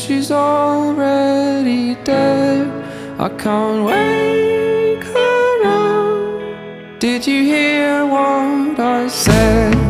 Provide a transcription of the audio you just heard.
she's already dead. I can't wake her up. Did you hear what I said?